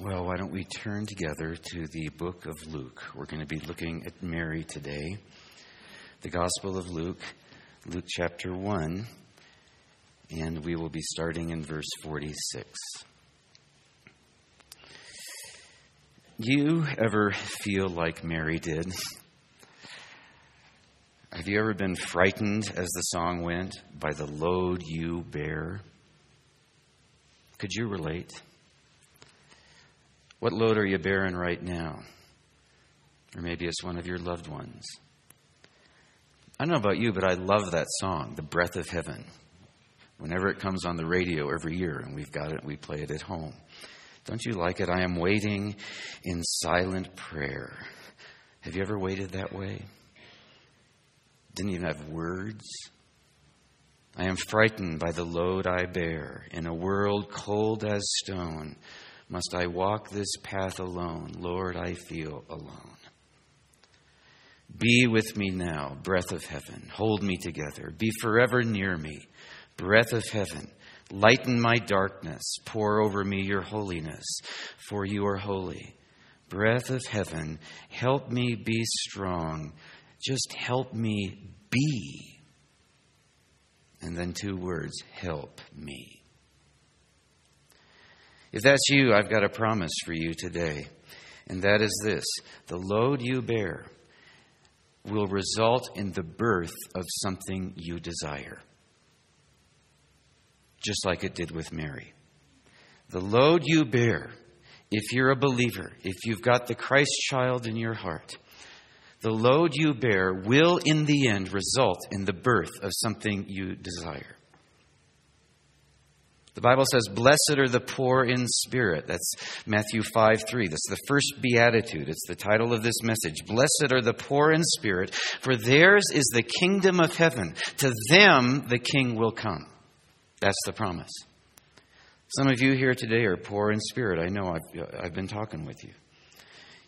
Well, why don't we turn together to the book of Luke? We're going to be looking at Mary today. The Gospel of Luke, Luke chapter 1, and we will be starting in verse 46. You ever feel like Mary did? Have you ever been frightened, as the song went, by the load you bear? Could you relate? What load are you bearing right now? Or maybe it's one of your loved ones. I don't know about you, but I love that song, The Breath of Heaven. Whenever it comes on the radio every year, and we've got it, we play it at home. Don't you like it? I am waiting in silent prayer. Have you ever waited that way? Didn't even have words. I am frightened by the load I bear. In a world cold as stone, must I walk this path alone? Lord, I feel alone. Be with me now, breath of heaven. Hold me together. Be forever near me, breath of heaven. Lighten my darkness. Pour over me your holiness, for you are holy. Breath of heaven, help me be strong. Just help me be. And then two words help me. If that's you, I've got a promise for you today, and that is this the load you bear will result in the birth of something you desire, just like it did with Mary. The load you bear, if you're a believer, if you've got the Christ child in your heart, the load you bear will in the end result in the birth of something you desire. The Bible says, Blessed are the poor in spirit. That's Matthew 5 3. That's the first beatitude. It's the title of this message. Blessed are the poor in spirit, for theirs is the kingdom of heaven. To them the king will come. That's the promise. Some of you here today are poor in spirit. I know I've, I've been talking with you.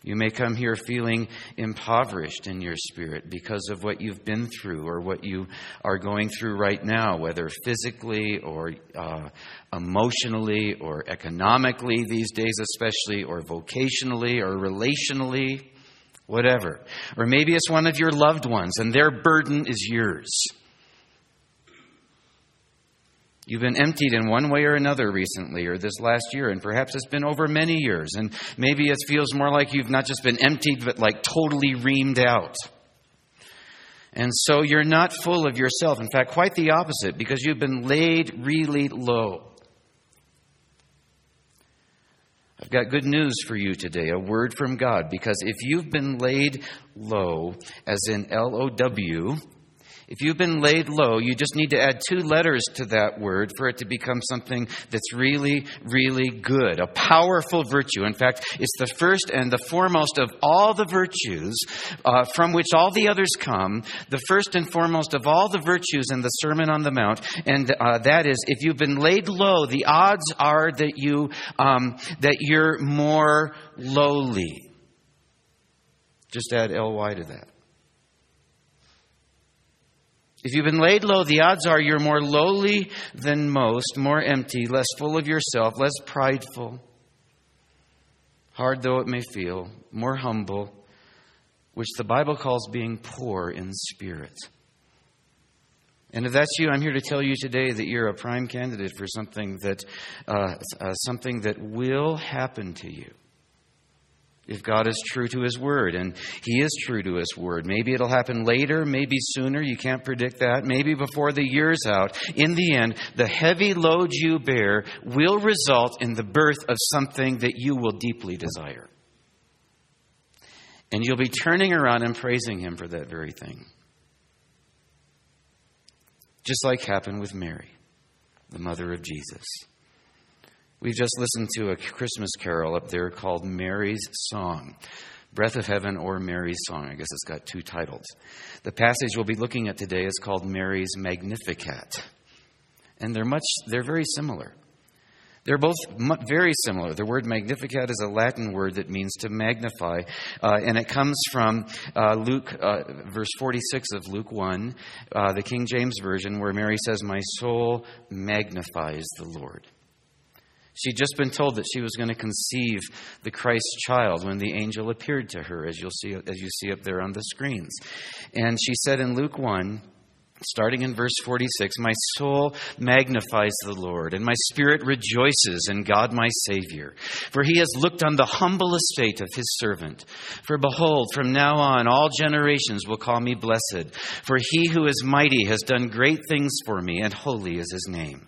You may come here feeling impoverished in your spirit because of what you've been through or what you are going through right now, whether physically or uh, emotionally or economically these days, especially, or vocationally or relationally, whatever. Or maybe it's one of your loved ones and their burden is yours. You've been emptied in one way or another recently or this last year, and perhaps it's been over many years. And maybe it feels more like you've not just been emptied, but like totally reamed out. And so you're not full of yourself. In fact, quite the opposite, because you've been laid really low. I've got good news for you today, a word from God, because if you've been laid low, as in L O W, if you've been laid low, you just need to add two letters to that word for it to become something that's really, really good, a powerful virtue. In fact, it's the first and the foremost of all the virtues uh, from which all the others come, the first and foremost of all the virtues in the Sermon on the Mount, and uh, that is, if you've been laid low, the odds are that you um, that you're more lowly. Just add ly to that. If you've been laid low, the odds are you're more lowly than most, more empty, less full of yourself, less prideful, hard though it may feel, more humble, which the Bible calls being poor in spirit. And if that's you, I'm here to tell you today that you're a prime candidate for something that, uh, uh, something that will happen to you if God is true to His Word, and He is true to His Word. Maybe it'll happen later, maybe sooner, you can't predict that, maybe before the year's out. In the end, the heavy load you bear will result in the birth of something that you will deeply desire. And you'll be turning around and praising Him for that very thing. Just like happened with Mary, the mother of Jesus. We've just listened to a Christmas carol up there called Mary's Song. Breath of Heaven or Mary's Song. I guess it's got two titles. The passage we'll be looking at today is called Mary's Magnificat. And they're much they're very similar. They're both very similar. The word magnificat is a Latin word that means to magnify, uh, and it comes from uh, Luke, uh, verse 46 of Luke 1, uh, the King James Version, where Mary says, My soul magnifies the Lord. She'd just been told that she was going to conceive the Christ child when the angel appeared to her, as you'll see as you see up there on the screens. And she said in Luke 1, starting in verse 46 My soul magnifies the Lord, and my spirit rejoices in God my Savior. For he has looked on the humble estate of his servant. For behold, from now on all generations will call me blessed. For he who is mighty has done great things for me, and holy is his name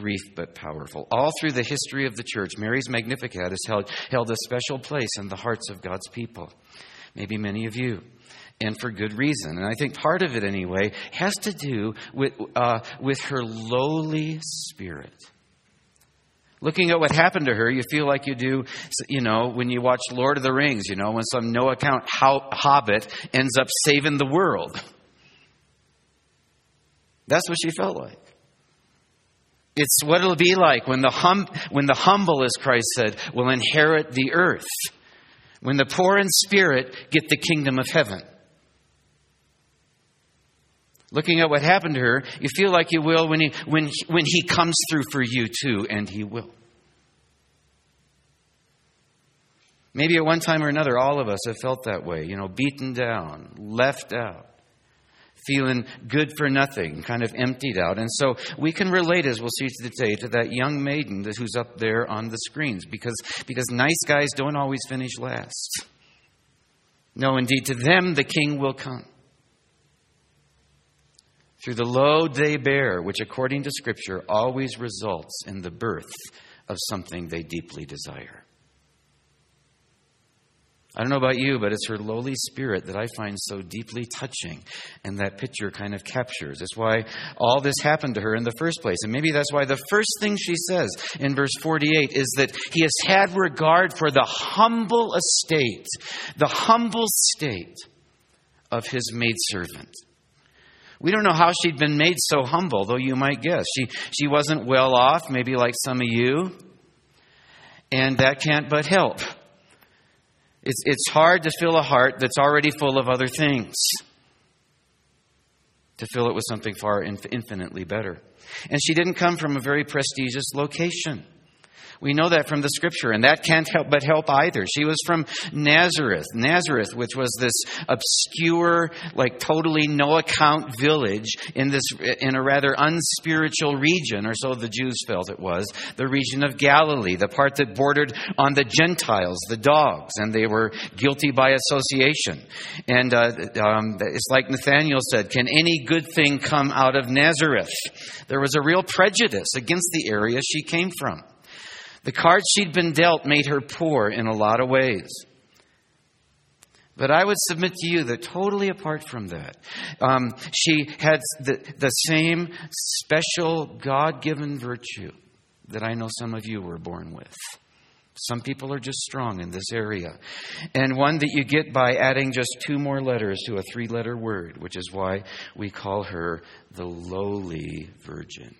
brief but powerful. All through the history of the church, Mary's Magnificat has held, held a special place in the hearts of God's people. Maybe many of you. And for good reason. And I think part of it, anyway, has to do with, uh, with her lowly spirit. Looking at what happened to her, you feel like you do, you know, when you watch Lord of the Rings, you know, when some no account hobbit ends up saving the world. That's what she felt like. It's what it'll be like when the, hum, when the humble, as Christ said, will inherit the earth. When the poor in spirit get the kingdom of heaven. Looking at what happened to her, you feel like you will when he, when, he, when he comes through for you too, and he will. Maybe at one time or another, all of us have felt that way, you know, beaten down, left out feeling good for nothing, kind of emptied out. And so we can relate, as we'll see today, to that young maiden who's up there on the screens because, because nice guys don't always finish last. No, indeed, to them the king will come. Through the load they bear, which according to Scripture always results in the birth of something they deeply desire. I don't know about you, but it's her lowly spirit that I find so deeply touching, and that picture kind of captures. It's why all this happened to her in the first place. And maybe that's why the first thing she says in verse 48 is that he has had regard for the humble estate, the humble state of his maidservant. We don't know how she'd been made so humble, though you might guess. She, she wasn't well off, maybe like some of you, and that can't but help. It's, it's hard to fill a heart that's already full of other things, to fill it with something far infinitely better. And she didn't come from a very prestigious location. We know that from the scripture, and that can't help but help either. She was from Nazareth, Nazareth, which was this obscure, like totally no account village in this in a rather unspiritual region, or so the Jews felt it was, the region of Galilee, the part that bordered on the Gentiles, the dogs, and they were guilty by association. And uh, um, it's like Nathaniel said, "Can any good thing come out of Nazareth?" There was a real prejudice against the area she came from. The cards she'd been dealt made her poor in a lot of ways. But I would submit to you that totally apart from that, um, she had the, the same special God given virtue that I know some of you were born with. Some people are just strong in this area. And one that you get by adding just two more letters to a three letter word, which is why we call her the lowly virgin.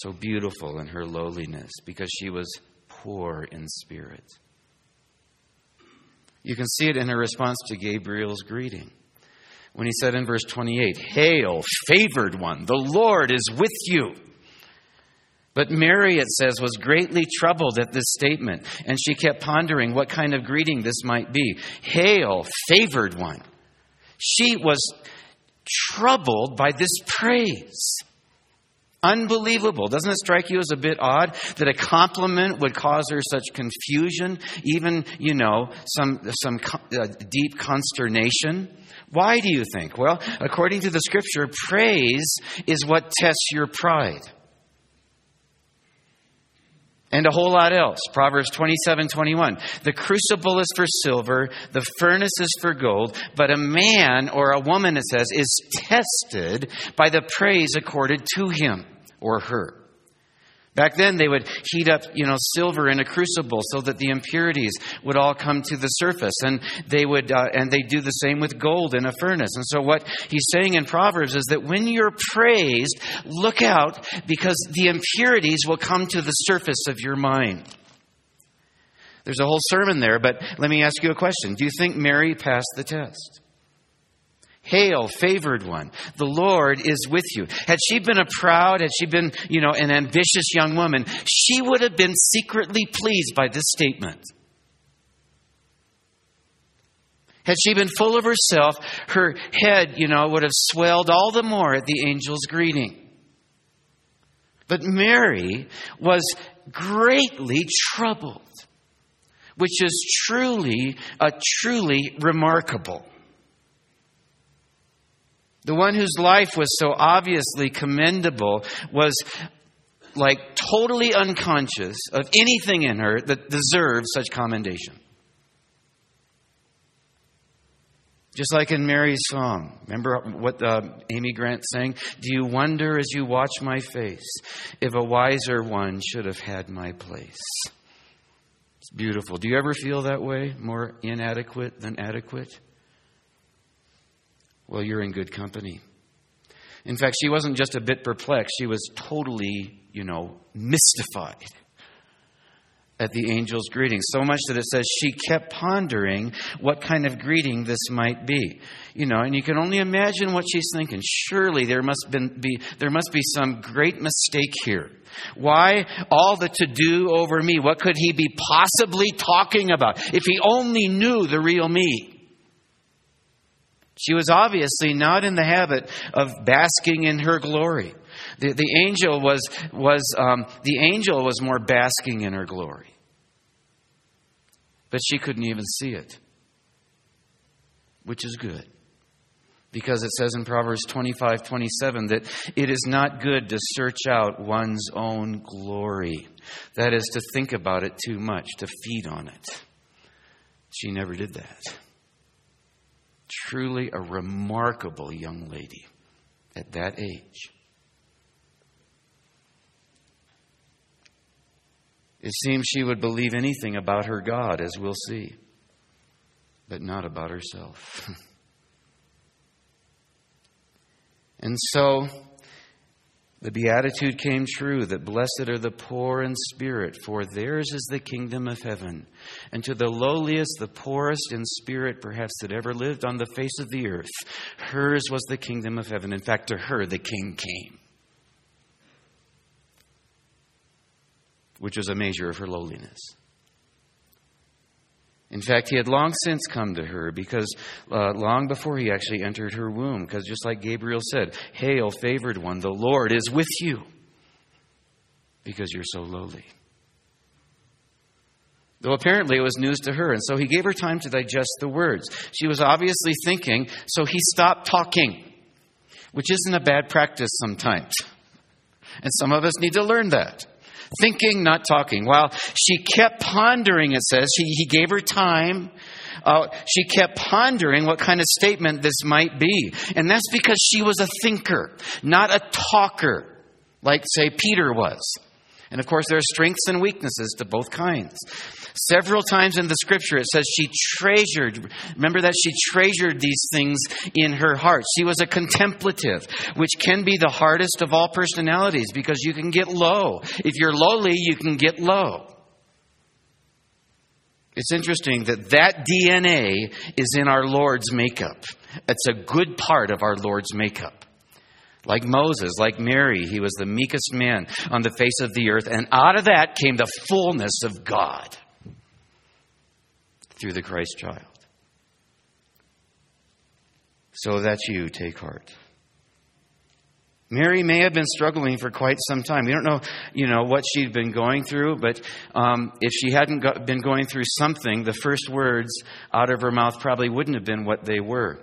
So beautiful in her lowliness because she was poor in spirit. You can see it in her response to Gabriel's greeting. When he said in verse 28, Hail, favored one, the Lord is with you. But Mary, it says, was greatly troubled at this statement, and she kept pondering what kind of greeting this might be. Hail, favored one. She was troubled by this praise. Unbelievable. Doesn't it strike you as a bit odd that a compliment would cause her such confusion, even, you know, some, some uh, deep consternation? Why do you think? Well, according to the scripture, praise is what tests your pride. And a whole lot else. Proverbs 27 21. The crucible is for silver, the furnace is for gold, but a man or a woman, it says, is tested by the praise accorded to him. Or her. Back then, they would heat up, you know, silver in a crucible so that the impurities would all come to the surface, and they would, uh, and they do the same with gold in a furnace. And so, what he's saying in Proverbs is that when you're praised, look out because the impurities will come to the surface of your mind. There's a whole sermon there, but let me ask you a question: Do you think Mary passed the test? Hail, favored one. The Lord is with you. Had she been a proud, had she been, you know, an ambitious young woman, she would have been secretly pleased by this statement. Had she been full of herself, her head, you know, would have swelled all the more at the angel's greeting. But Mary was greatly troubled, which is truly, a truly remarkable. The one whose life was so obviously commendable was like totally unconscious of anything in her that deserves such commendation. Just like in Mary's song. Remember what uh, Amy Grant sang? Do you wonder as you watch my face if a wiser one should have had my place? It's beautiful. Do you ever feel that way? More inadequate than adequate? Well, you're in good company. In fact, she wasn't just a bit perplexed, she was totally, you know, mystified at the angel's greeting. So much that it says she kept pondering what kind of greeting this might be. You know, and you can only imagine what she's thinking. Surely there must been, be there must be some great mistake here. Why all the to do over me? What could he be possibly talking about? If he only knew the real me. She was obviously not in the habit of basking in her glory. The, the angel was, was um, the angel was more basking in her glory. But she couldn't even see it, which is good. Because it says in Proverbs 25 27 that it is not good to search out one's own glory. That is to think about it too much, to feed on it. She never did that truly a remarkable young lady at that age. It seems she would believe anything about her God, as we'll see, but not about herself. and so the beatitude came true that blessed are the poor in spirit, for theirs is the kingdom of heaven. And to the lowliest, the poorest in spirit, perhaps that ever lived on the face of the earth, hers was the kingdom of heaven. In fact, to her the king came, which was a measure of her lowliness. In fact, he had long since come to her because uh, long before he actually entered her womb, because just like Gabriel said, Hail, favored one, the Lord is with you because you're so lowly. Though apparently it was news to her, and so he gave her time to digest the words. She was obviously thinking, so he stopped talking, which isn't a bad practice sometimes. And some of us need to learn that thinking, not talking. While she kept pondering, it says, he, he gave her time. Uh, she kept pondering what kind of statement this might be. And that's because she was a thinker, not a talker, like, say, Peter was. And of course, there are strengths and weaknesses to both kinds. Several times in the scripture, it says she treasured, remember that she treasured these things in her heart. She was a contemplative, which can be the hardest of all personalities because you can get low. If you're lowly, you can get low. It's interesting that that DNA is in our Lord's makeup. It's a good part of our Lord's makeup. Like Moses, like Mary, he was the meekest man on the face of the earth, and out of that came the fullness of God through the Christ child. So that you take heart. Mary may have been struggling for quite some time. We don't know, you know, what she'd been going through, but um, if she hadn't been going through something, the first words out of her mouth probably wouldn't have been what they were.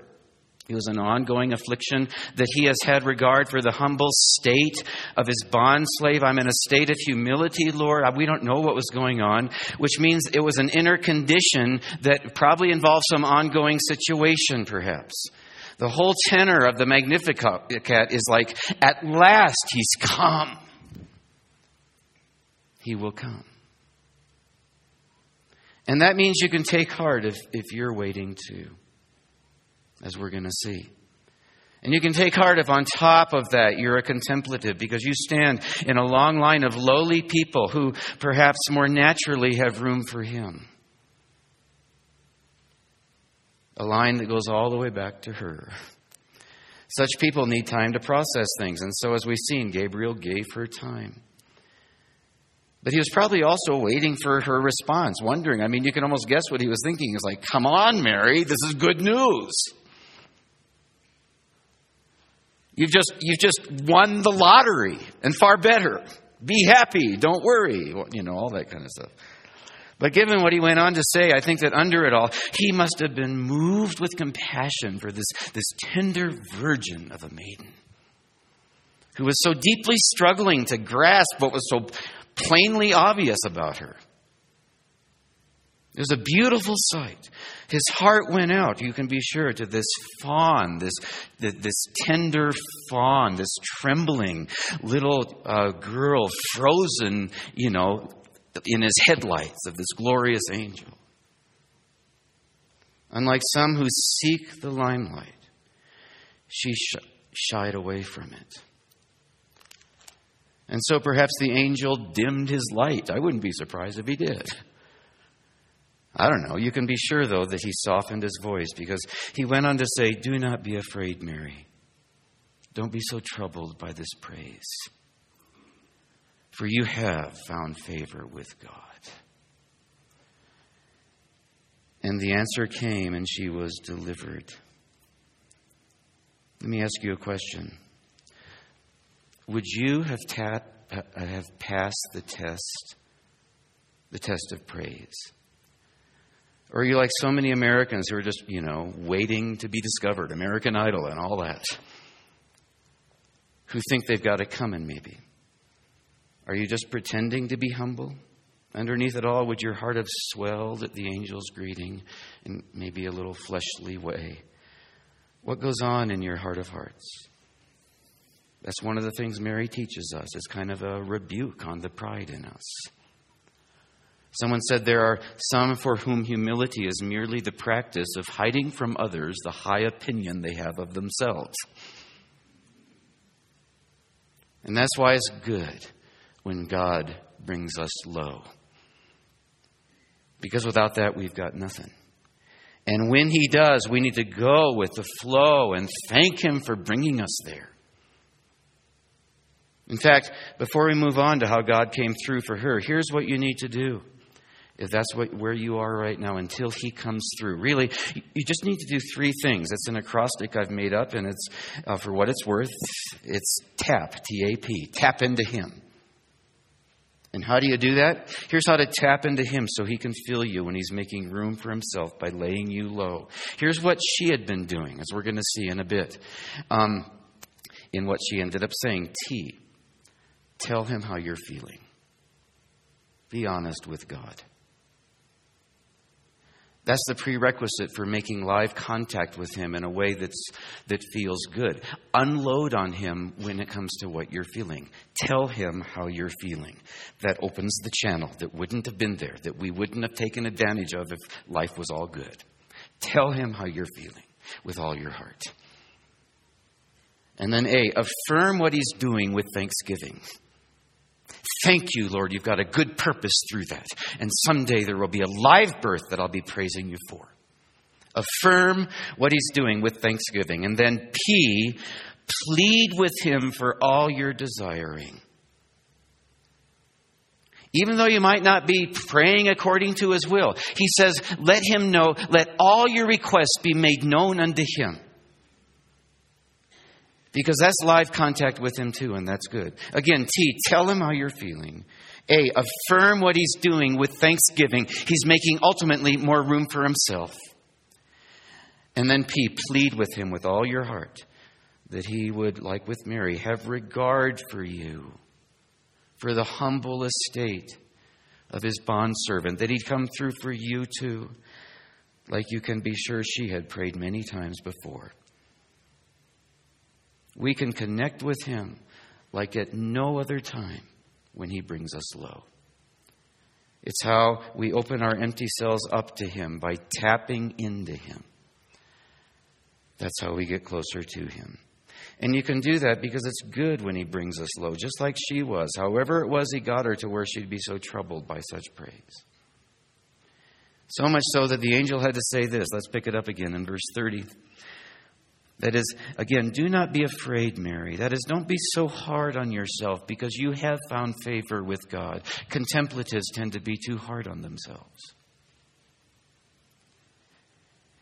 It was an ongoing affliction that he has had regard for the humble state of his bond slave. I'm in a state of humility, Lord. We don't know what was going on, which means it was an inner condition that probably involved some ongoing situation, perhaps. The whole tenor of the Magnificat is like, at last he's come. he will come. And that means you can take heart if, if you're waiting too, as we're going to see. And you can take heart if on top of that you're a contemplative because you stand in a long line of lowly people who perhaps more naturally have room for Him. A line that goes all the way back to her. Such people need time to process things, and so as we've seen, Gabriel gave her time. But he was probably also waiting for her response, wondering. I mean, you can almost guess what he was thinking. He's like, Come on, Mary, this is good news. You've just, you've just won the lottery, and far better. Be happy, don't worry, you know, all that kind of stuff. But given what he went on to say, I think that under it all, he must have been moved with compassion for this, this tender virgin of a maiden who was so deeply struggling to grasp what was so plainly obvious about her. It was a beautiful sight. His heart went out, you can be sure, to this fawn, this, this tender fawn, this trembling little uh, girl frozen, you know, in his headlights of this glorious angel. Unlike some who seek the limelight, she sh- shied away from it. And so perhaps the angel dimmed his light. I wouldn't be surprised if he did. I don't know. You can be sure, though, that he softened his voice because he went on to say, Do not be afraid, Mary. Don't be so troubled by this praise, for you have found favor with God. And the answer came, and she was delivered. Let me ask you a question. Would you have, ta- uh, have passed the test, the test of praise? Or are you like so many Americans who are just, you know, waiting to be discovered, American Idol and all that, who think they've got it coming maybe? Are you just pretending to be humble? Underneath it all, would your heart have swelled at the angel's greeting in maybe a little fleshly way? What goes on in your heart of hearts? That's one of the things Mary teaches us. It's kind of a rebuke on the pride in us. Someone said there are some for whom humility is merely the practice of hiding from others the high opinion they have of themselves. And that's why it's good when God brings us low. Because without that, we've got nothing. And when He does, we need to go with the flow and thank Him for bringing us there. In fact, before we move on to how God came through for her, here's what you need to do if that's what, where you are right now until he comes through. Really, you just need to do three things. It's an acrostic I've made up, and it's uh, for what it's worth. It's tap, T A P, tap into him. And how do you do that? Here's how to tap into him so he can fill you when he's making room for himself by laying you low. Here's what she had been doing, as we're going to see in a bit, um, in what she ended up saying T. Tell him how you're feeling. Be honest with God. That's the prerequisite for making live contact with Him in a way that's, that feels good. Unload on Him when it comes to what you're feeling. Tell Him how you're feeling. That opens the channel that wouldn't have been there, that we wouldn't have taken advantage of if life was all good. Tell Him how you're feeling with all your heart. And then, A, affirm what He's doing with thanksgiving. Thank you, Lord, you've got a good purpose through that. And someday there will be a live birth that I'll be praising you for. Affirm what he's doing with thanksgiving. And then P, plead with him for all you're desiring. Even though you might not be praying according to his will, he says, let him know, let all your requests be made known unto him. Because that's live contact with him too, and that's good. Again, T, tell him how you're feeling. A, affirm what he's doing with thanksgiving. He's making ultimately more room for himself. And then P, plead with him with all your heart that he would, like with Mary, have regard for you, for the humble estate of his bondservant, that he'd come through for you too, like you can be sure she had prayed many times before. We can connect with Him like at no other time when He brings us low. It's how we open our empty cells up to Him by tapping into Him. That's how we get closer to Him. And you can do that because it's good when He brings us low, just like she was. However, it was He got her to where she'd be so troubled by such praise. So much so that the angel had to say this. Let's pick it up again in verse 30. That is, again, do not be afraid, Mary. That is, don't be so hard on yourself because you have found favor with God. Contemplatives tend to be too hard on themselves.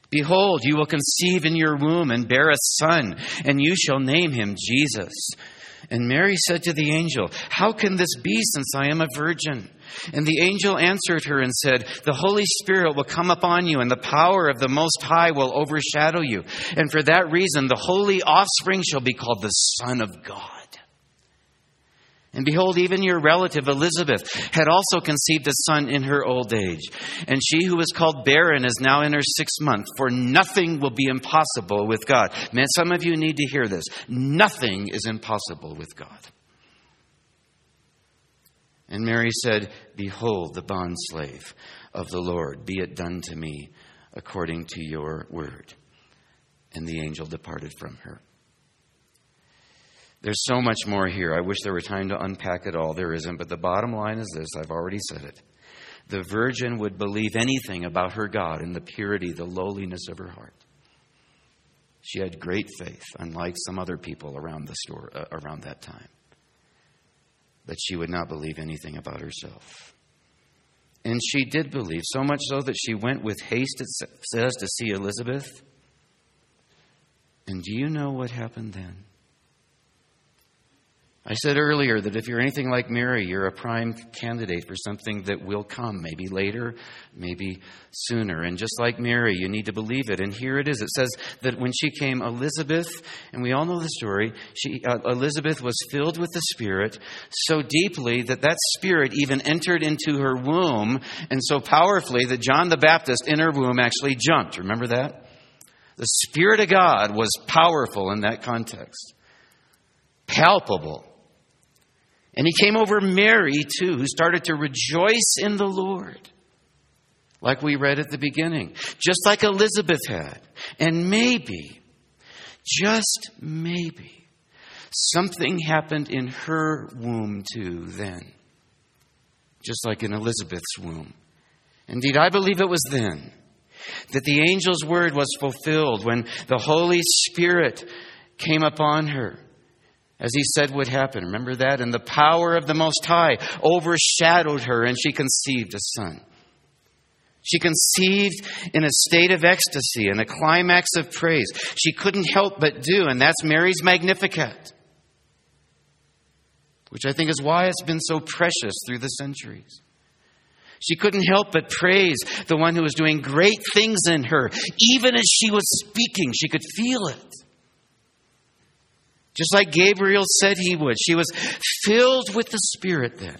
Behold, you will conceive in your womb and bear a son, and you shall name him Jesus. And Mary said to the angel, How can this be since I am a virgin? And the angel answered her and said, The Holy Spirit will come upon you, and the power of the Most High will overshadow you. And for that reason, the holy offspring shall be called the Son of God. And behold, even your relative Elizabeth had also conceived a son in her old age. And she who was called barren is now in her sixth month, for nothing will be impossible with God. Man, some of you need to hear this. Nothing is impossible with God. And Mary said, Behold, the bondslave of the Lord, be it done to me according to your word. And the angel departed from her. There's so much more here. I wish there were time to unpack it all. There isn't. But the bottom line is this I've already said it. The virgin would believe anything about her God in the purity, the lowliness of her heart. She had great faith, unlike some other people around the store uh, around that time. But she would not believe anything about herself. And she did believe, so much so that she went with haste, it says, to see Elizabeth. And do you know what happened then? I said earlier that if you're anything like Mary, you're a prime candidate for something that will come, maybe later, maybe sooner. And just like Mary, you need to believe it. And here it is. It says that when she came, Elizabeth, and we all know the story, she, uh, Elizabeth was filled with the Spirit so deeply that that Spirit even entered into her womb, and so powerfully that John the Baptist in her womb actually jumped. Remember that? The Spirit of God was powerful in that context, palpable. And he came over Mary, too, who started to rejoice in the Lord, like we read at the beginning, just like Elizabeth had. And maybe, just maybe, something happened in her womb, too, then, just like in Elizabeth's womb. Indeed, I believe it was then that the angel's word was fulfilled when the Holy Spirit came upon her as he said would happen. Remember that? And the power of the Most High overshadowed her, and she conceived a son. She conceived in a state of ecstasy and a climax of praise. She couldn't help but do, and that's Mary's Magnificat, which I think is why it's been so precious through the centuries. She couldn't help but praise the one who was doing great things in her. Even as she was speaking, she could feel it. Just like Gabriel said he would. She was filled with the Spirit then.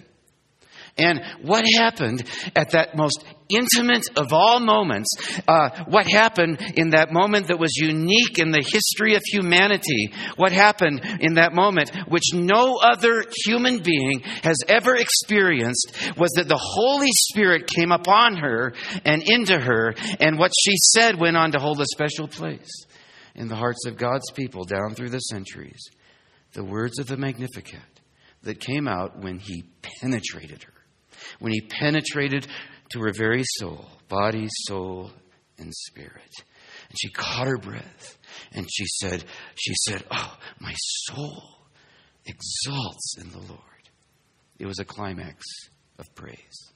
And what happened at that most intimate of all moments, uh, what happened in that moment that was unique in the history of humanity, what happened in that moment, which no other human being has ever experienced, was that the Holy Spirit came upon her and into her, and what she said went on to hold a special place in the hearts of God's people down through the centuries. The words of the Magnificat that came out when he penetrated her, when he penetrated to her very soul, body, soul, and spirit. And she caught her breath and she said, she said, Oh, my soul exalts in the Lord. It was a climax of praise.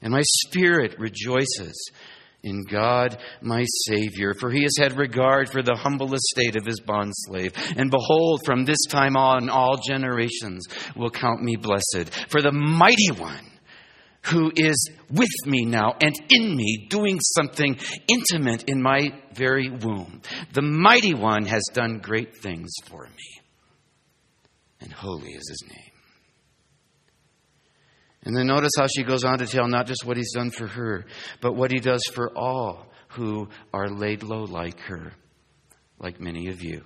And my spirit rejoices in God my Savior, for he has had regard for the humble estate of his bondslave. And behold, from this time on, all generations will count me blessed. For the mighty one who is with me now and in me, doing something intimate in my very womb. The mighty one has done great things for me, and holy is his name. And then notice how she goes on to tell not just what he's done for her, but what he does for all who are laid low like her, like many of you.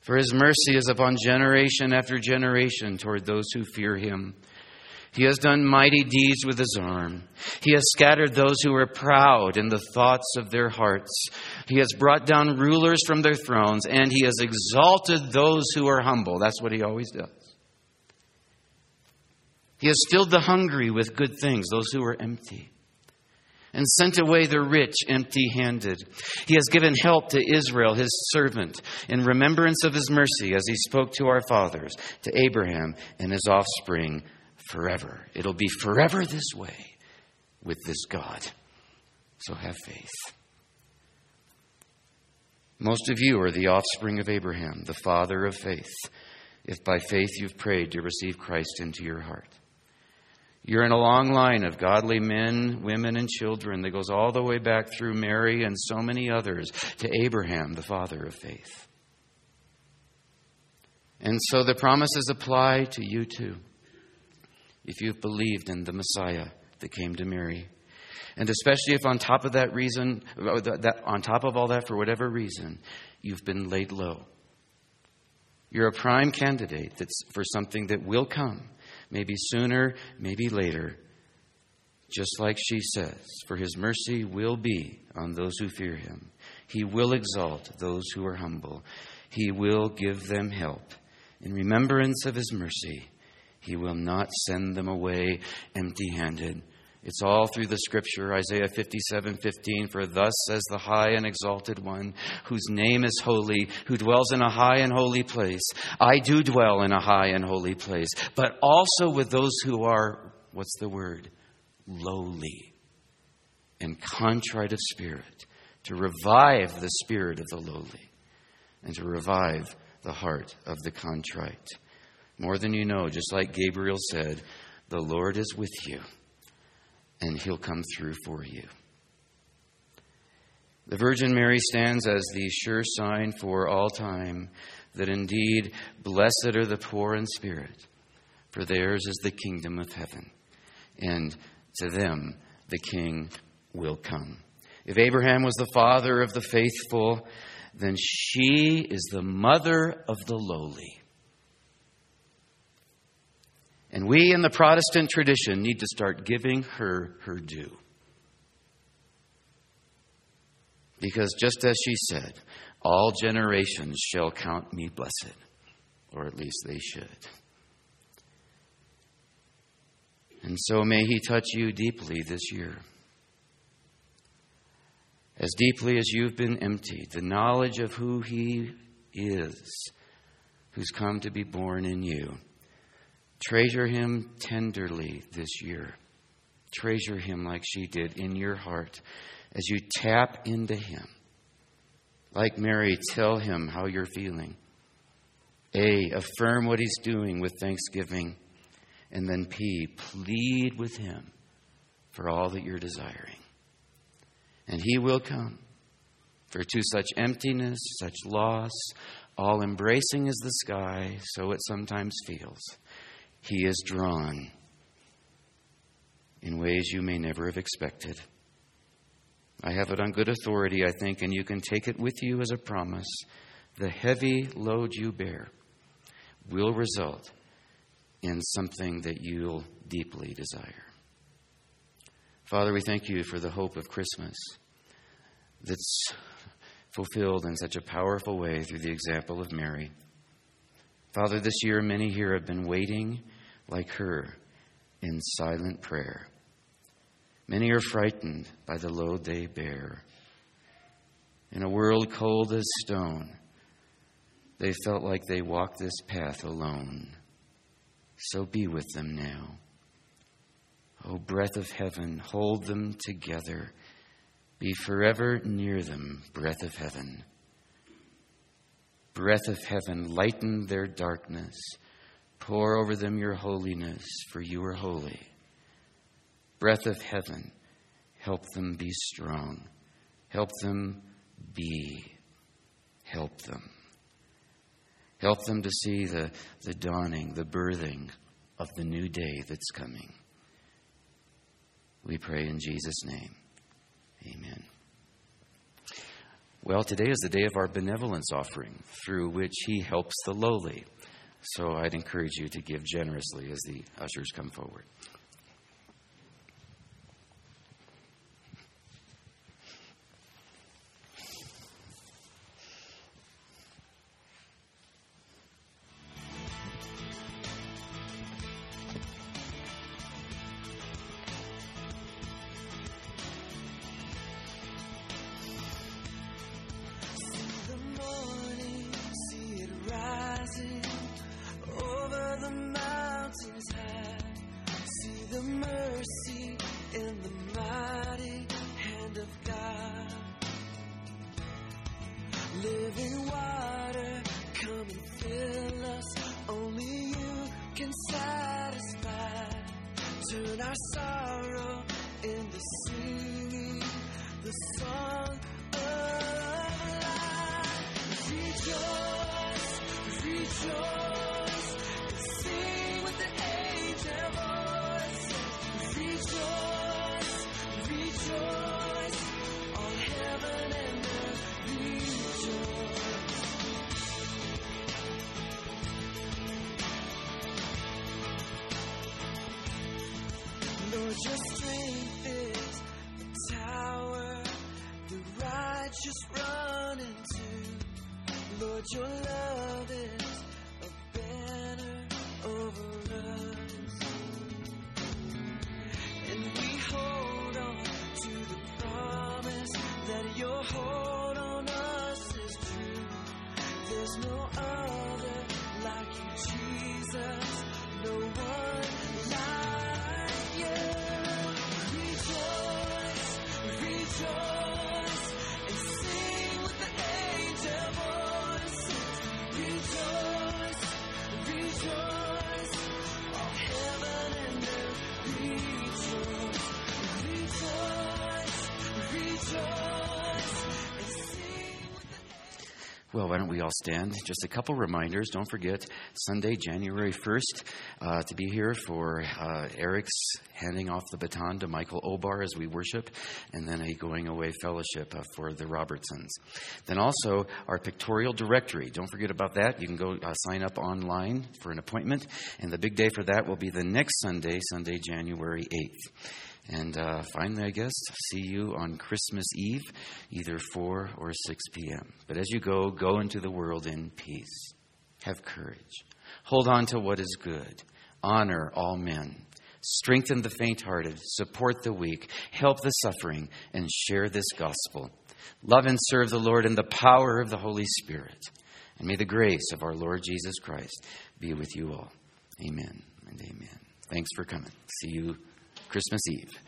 For his mercy is upon generation after generation toward those who fear him. He has done mighty deeds with his arm. He has scattered those who are proud in the thoughts of their hearts. He has brought down rulers from their thrones, and he has exalted those who are humble. That's what he always does. He has filled the hungry with good things, those who are empty, and sent away the rich empty handed. He has given help to Israel, his servant, in remembrance of his mercy, as he spoke to our fathers, to Abraham and his offspring forever. It'll be forever this way with this God. So have faith. Most of you are the offspring of Abraham, the father of faith, if by faith you've prayed to receive Christ into your heart. You're in a long line of godly men, women, and children that goes all the way back through Mary and so many others to Abraham, the father of faith. And so the promises apply to you too, if you've believed in the Messiah that came to Mary. And especially if on top of that reason, uh, that, on top of all that, for whatever reason, you've been laid low. You're a prime candidate that's for something that will come maybe sooner, maybe later. Just like she says, for his mercy will be on those who fear him. He will exalt those who are humble. He will give them help. In remembrance of his mercy, he will not send them away empty handed. It's all through the scripture, Isaiah 57 15. For thus says the high and exalted one, whose name is holy, who dwells in a high and holy place. I do dwell in a high and holy place, but also with those who are, what's the word? Lowly and contrite of spirit, to revive the spirit of the lowly and to revive the heart of the contrite. More than you know, just like Gabriel said, the Lord is with you and he'll come through for you. The Virgin Mary stands as the sure sign for all time that indeed blessed are the poor in spirit, for theirs is the kingdom of heaven, and to them the King will come. If Abraham was the father of the faithful, then she is the mother of the lowly. And we in the Protestant tradition need to start giving her her due. Because just as she said, all generations shall count me blessed, or at least they should. And so may He touch you deeply this year. As deeply as you've been emptied, the knowledge of who He is, who's come to be born in you Treasure him tenderly this year. Treasure him like she did in your heart as you tap into him. Like Mary, tell him how you're feeling. A, affirm what he's doing with thanksgiving. And then P, plead with him for all that you're desiring. And he will come. For to such emptiness, such loss, all embracing is the sky, so it sometimes feels. He is drawn in ways you may never have expected. I have it on good authority, I think, and you can take it with you as a promise. The heavy load you bear will result in something that you'll deeply desire. Father, we thank you for the hope of Christmas that's fulfilled in such a powerful way through the example of Mary. Father, this year many here have been waiting like her in silent prayer. Many are frightened by the load they bear. In a world cold as stone, they felt like they walked this path alone. So be with them now. O oh, breath of heaven, hold them together. Be forever near them, breath of heaven. Breath of heaven, lighten their darkness. Pour over them your holiness, for you are holy. Breath of heaven, help them be strong. Help them be. Help them. Help them to see the, the dawning, the birthing of the new day that's coming. We pray in Jesus' name. Amen. Well, today is the day of our benevolence offering, through which He helps the lowly. So I'd encourage you to give generously as the ushers come forward. your strength is the tower the righteous run into. Lord, your love is a banner over us. And we hold on to the promise that your hold on us is true. There's no other. Well, why don't we all stand? Just a couple reminders. Don't forget Sunday, January 1st, uh, to be here for uh, Eric's handing off the baton to Michael Obar as we worship, and then a going away fellowship uh, for the Robertsons. Then also our pictorial directory. Don't forget about that. You can go uh, sign up online for an appointment, and the big day for that will be the next Sunday, Sunday, January 8th. And uh, finally, I guess, see you on Christmas Eve, either 4 or 6 p.m. But as you go, go into the world in peace. Have courage. Hold on to what is good. Honor all men. Strengthen the faint hearted. Support the weak. Help the suffering. And share this gospel. Love and serve the Lord in the power of the Holy Spirit. And may the grace of our Lord Jesus Christ be with you all. Amen and amen. Thanks for coming. See you Christmas Eve.